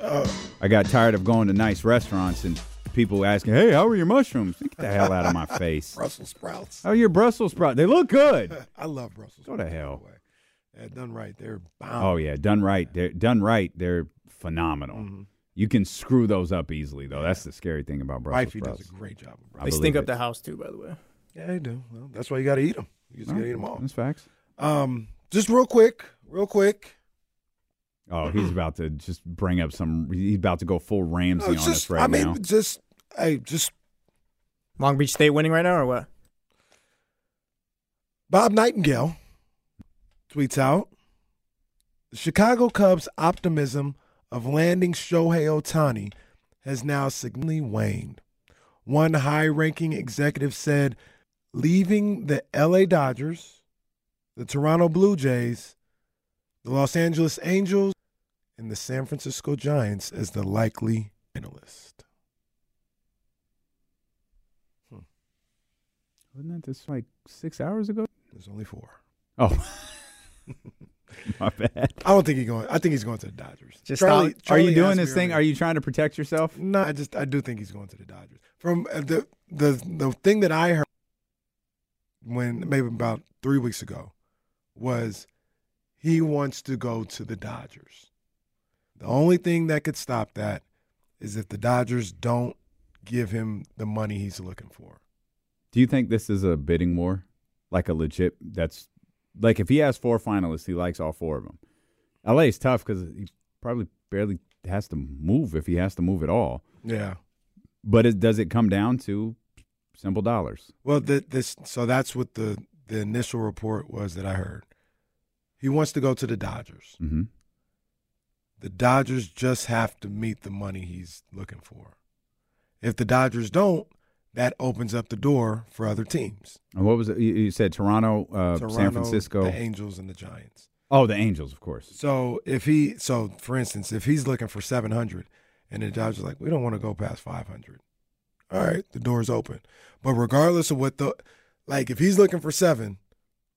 Uh, I got tired of going to nice restaurants and people asking, "Hey, how are your mushrooms?" Get the hell out of my face. Brussels sprouts. How are your Brussels sprouts? They look good. I love Brussels. Go to hell. Yeah, done right, they're bound. Oh yeah, done right. They're done right. They're phenomenal. Mm-hmm. You can screw those up easily, though. Yeah. That's the scary thing about Brussels Wifey sprouts. does a great job. They stink up the house too, by the way. Yeah, they do. Well, that's why you got to eat them. You just got to eat them all. That's facts. Um, just real quick, real quick. Oh, he's about to just bring up some. He's about to go full Ramsay no, just, on us right I mean, now. just, hey, just. Long Beach State winning right now, or what? Bob Nightingale tweets out the Chicago Cubs' optimism of landing Shohei Ohtani has now significantly waned. One high ranking executive said leaving the LA Dodgers, the Toronto Blue Jays, the Los Angeles Angels, and the San Francisco Giants as the likely finalist. Wasn't that just like six hours ago? There's only four. Oh. My bad. I don't think he's going. I think he's going to the Dodgers. Just Charlie, Charlie are you doing this thing? Are you trying to protect yourself? No, I just I do think he's going to the Dodgers. From uh, the the the thing that I heard when maybe about three weeks ago was he wants to go to the Dodgers. The only thing that could stop that is if the Dodgers don't give him the money he's looking for. Do you think this is a bidding war? Like a legit that's like if he has four finalists, he likes all four of them. LA is tough because he probably barely has to move if he has to move at all. Yeah. But it, does it come down to simple dollars? Well, the, this so that's what the the initial report was that I heard. He wants to go to the Dodgers. Mm-hmm. The Dodgers just have to meet the money he's looking for. If the Dodgers don't, that opens up the door for other teams. And what was it? You said Toronto, uh, Toronto, San Francisco, the Angels, and the Giants. Oh, the Angels, of course. So if he, so for instance, if he's looking for seven hundred, and the Dodgers like, we don't want to go past five hundred. All right, the door's open. But regardless of what the, like, if he's looking for seven,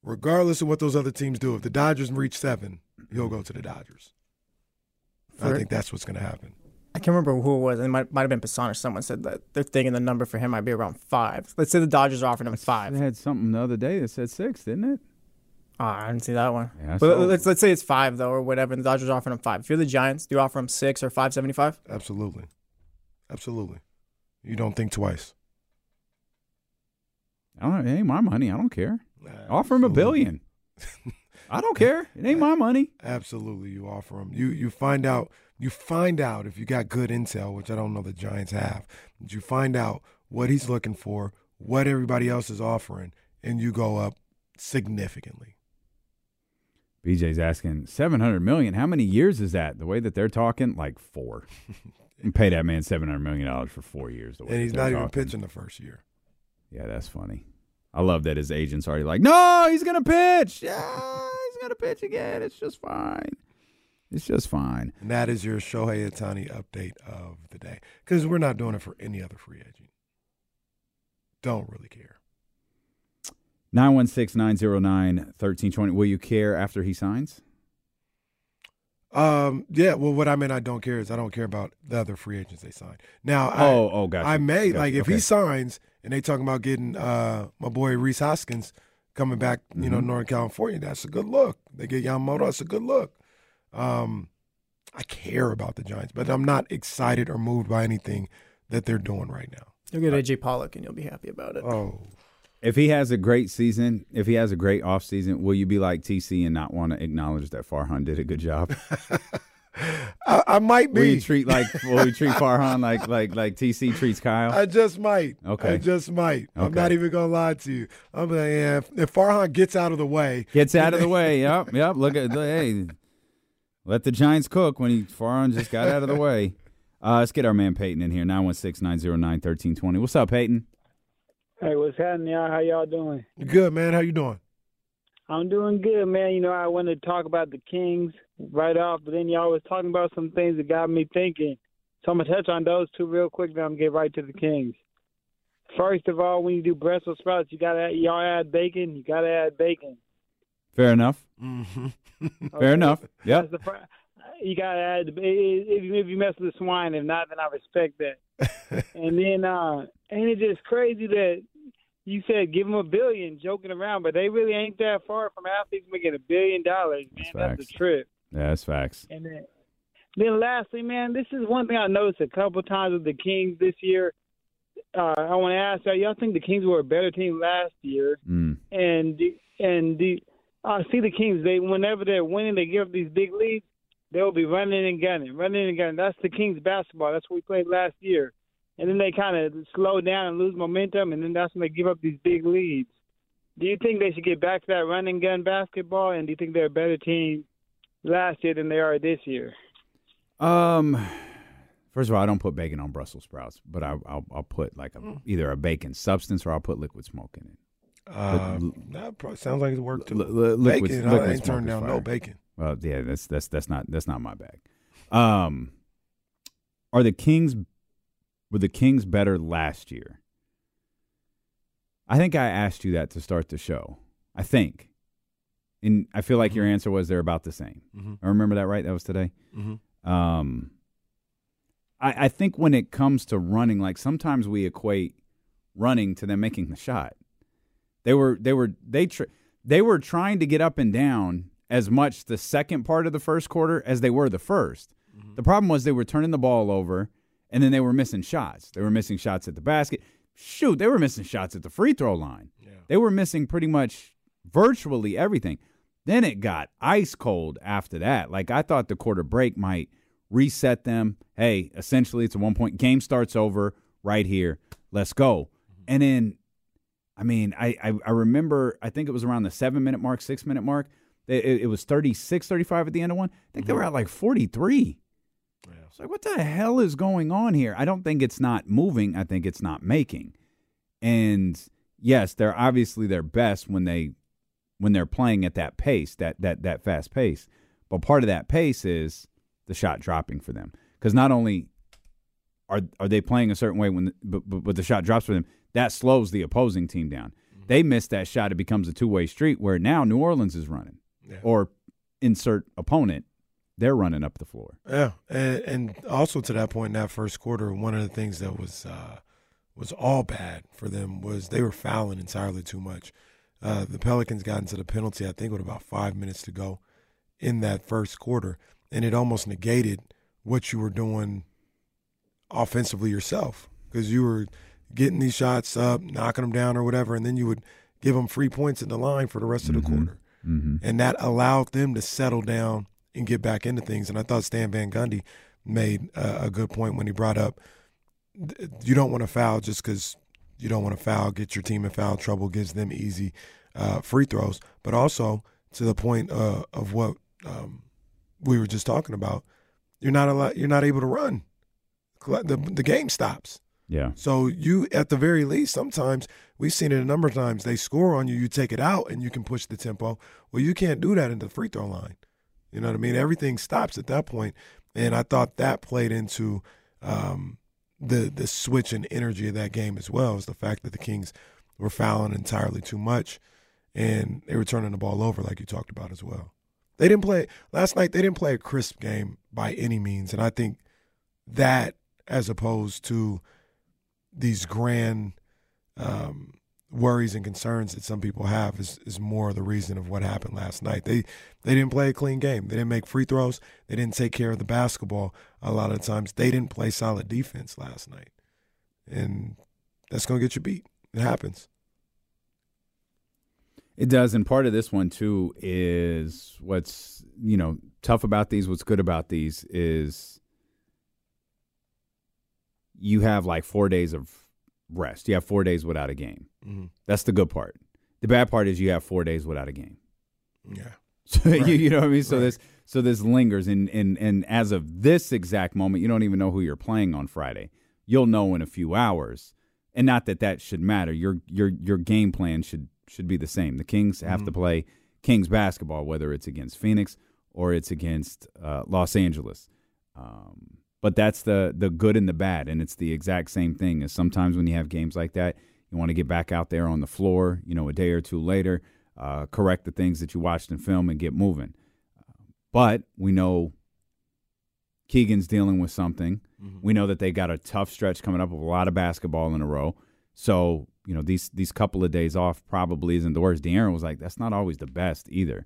regardless of what those other teams do, if the Dodgers reach seven, he'll go to the Dodgers. For, I think that's what's going to happen. I can't remember who it was. It might, might have been Passan or someone said that they're thinking the number for him might be around five. Let's say the Dodgers are offering him five. They had something the other day that said six, didn't it? Oh, I didn't see that one. Yeah, but let's let's say it's five though, or whatever. And the Dodgers are offering him five. If you're the Giants, do you offer him six or five seventy five? Absolutely, absolutely. You don't think twice. I don't. It ain't my money. I don't care. Offer him a billion. I don't care. It ain't my money. Absolutely, you offer him. You you find out you find out if you got good intel, which I don't know the Giants have, but you find out what he's looking for, what everybody else is offering, and you go up significantly. BJ's asking seven hundred million. How many years is that? The way that they're talking, like four. and pay that man seven hundred million dollars for four years. The way and he's not even talking. pitching the first year. Yeah, that's funny. I love that his agent's already like, no, he's gonna pitch. Yeah, he's gonna pitch again. It's just fine. It's just fine. And that is your Shohei Ohtani update of the day. Because we're not doing it for any other free agent. Don't really care. 916-909-1320. Will you care after he signs? Um, yeah, well, what I mean, I don't care is I don't care about the other free agents they sign. Now, Oh, I, oh, gotcha. I may Gotcha. like if Okay. he signs and they talking about getting uh my boy Rhys Hoskins coming back, you know, Mhm. Northern California. That's a good look. They get Yamamoto. That's a good look. Um, I care about the Giants, but I'm not excited or moved by anything that they're doing right now. You'll get AJ Pollock and you'll be happy about it. Oh, If he has a great season, if he has a great offseason, will you be like TC and not want to acknowledge that Farhan did a good job? I, I might will be. you treat like will you treat Farhan like like like TC treats Kyle? I just might. Okay. I just might. I'm not even gonna lie to you. I'm like, yeah. If, if Farhan gets out of the way, Gets out of the way. Yep, yep. Look at hey, let the Giants cook when he Farhan just got out of the way. Uh, let's get our man Peyton in here. 916-909-1320. What's up, Peyton? Hey, what's happening, y'all? How y'all doing? good man. How you doing? I'm doing good, man. You know, I wanted to talk about the Kings right off, but then y'all was talking about some things that got me thinking. So I'm gonna touch on those two real quick, then I'm gonna get right to the Kings. First of all, when you do Brussels sprouts, you gotta add, y'all add bacon. You gotta add bacon. Fair enough. Mm-hmm. Fair Okay? enough. Yeah. That's you gotta add the- if you if you mess with the swine. If not, then I respect that. and then uh ain't it just crazy that you said give them a billion, joking around, but they really ain't that far from athletes making a billion dollars, man. That's That's, a trip. Yeah, that's facts. And then, then lastly, man, this is one thing I noticed a couple times with the Kings this year. Uh, I want to ask y'all, y'all think the Kings were a better team last year? Mm. and and the I see the Kings. They whenever they're winning, they give up these big leads. They'll be running and gunning, running and gunning. That's the Kings basketball. That's what we played last year. And then they kind of slow down and lose momentum, and then that's when they give up these big leads. Do you think they should get back to that running gun basketball? And do you think they're a better team last year than they are this year? Um, first of all, I don't put bacon on Brussels sprouts, but I, I'll I'll put like a, either a bacon substance or I'll put liquid smoke in it. Uh, that probably sounds like it's work too. Li- li- liquid, bacon, I ain't turned is down no bacon. Well, yeah, that's that's that's not that's not my bag. Um, are the Kings were the Kings better last year? I think I asked you that to start the show. I think, and I feel like your Mm-hmm. answer was they're about the same. Mhm. I remember that right. That was today. Mhm. Um, I, I think when it comes to running, like sometimes we equate running to them making the shot. They were they were they tr- they were trying to get up and down as much the second part of the first quarter as they were the 1st The problem was they were turning the ball over and then they were missing shots. They were missing shots at the basket. Shoot, they were missing shots at the free throw line. They were missing pretty much virtually everything. Then it got ice cold after that. Like I thought the quarter break might reset them. Hey, essentially it's a one point game starts over right here. Let's go. Mm-hmm. And then I mean, I, I, I remember, I think it was around the seven minute mark, six minute mark. It, it, it was 36, 35 at the end of one. I think they mm-hmm. were at like 43. It's like, what the hell is going on here? I don't think it's not moving. I think it's not making. And yes, they're obviously their best when they when they're playing at that pace, that that that fast pace. But part of that pace is the shot dropping for them. Because not only are are they playing a certain way when the, but, but but the shot drops for them, that slows the opposing team down. They miss that shot, it becomes a two way street where now New Orleans is running, or insert opponent, they're running up the floor. Yeah, and, and also to that point in that first quarter, one of the things that was uh, was all bad for them was they were fouling entirely too much. Uh, the Pelicans got into the penalty, I think, with about five minutes to go in that first quarter, and it almost negated what you were doing offensively yourself because you were getting these shots up, knocking them down or whatever, and then you would give them free points in the line for the rest of the quarter Mm-hmm. and that allowed them to settle down and get back into things. And I thought Stan Van Gundy made a, a good point when he brought up you don't want to foul just because you don't want to foul, get your team in foul trouble, gives them easy uh, free throws, but also to the point uh, of what um, we were just talking about, you're not allowed, you're not able to run. The, the game stops. Yeah. So you, at the very least, sometimes we've seen it a number of times. They score on you, you take it out, and you can push the tempo. Well, you can't do that in the free throw line. You know what I mean? Everything stops at that point. point, and I thought that played into um, the the switch in energy of that game as well. Is the fact that the Kings were fouling entirely too much, and they were turning the ball over, like you talked about as well. They didn't play last night. They didn't play a crisp game by any means, and I think that, as opposed to these grand um, worries and concerns that some people have, is is more the reason of what happened last night. They they didn't play a clean game. They didn't make free throws. They didn't take care of the basketball. A lot of times, they didn't play solid defense last night, and that's gonna get you beat. It happens. It does, and part of this one too is what's you know tough about these. What's good about these is you have like four days of rest. You have four days without a game. Mm-hmm. That's the good part. The bad part is you have four days without a game. Yeah. So Right. you, you know what I mean. So Right. this so this lingers, and and and as of this exact moment, you don't even know who you're playing on Friday. You'll know in a few hours, and not that that should matter. Your your your game plan should should be the same. The Kings have to Mhm. play Kings basketball, whether it's against Phoenix or it's against uh, Los Angeles. Um, but that's the the good and the bad, and it's the exact same thing. As sometimes when you have games like that, you want to get back out there on the floor. You know, a day or two later, uh, correct the things that you watched in film and get moving. But we know Keegan's dealing with something. We know that they got a tough stretch coming up with a lot of basketball in a row. So you know these these couple of days off probably isn't the worst. De'Aaron was like, that's not always the best either,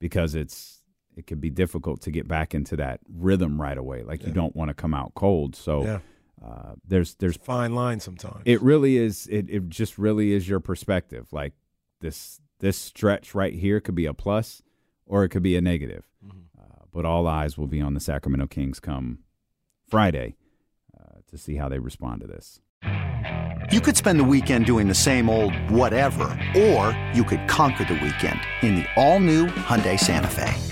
because it's it could be difficult to get back into that rhythm right away. Like you don't want to come out cold. So Yeah. uh, there's there's Fine line sometimes. it really is. It it just really is your perspective. Like this this stretch right here could be a plus, or it could be a negative. Uh, but all eyes will be on the Sacramento Kings come Friday uh, to see how they respond to this. You could spend the weekend doing the same old whatever, or you could conquer the weekend in the all-new Hyundai Santa Fe.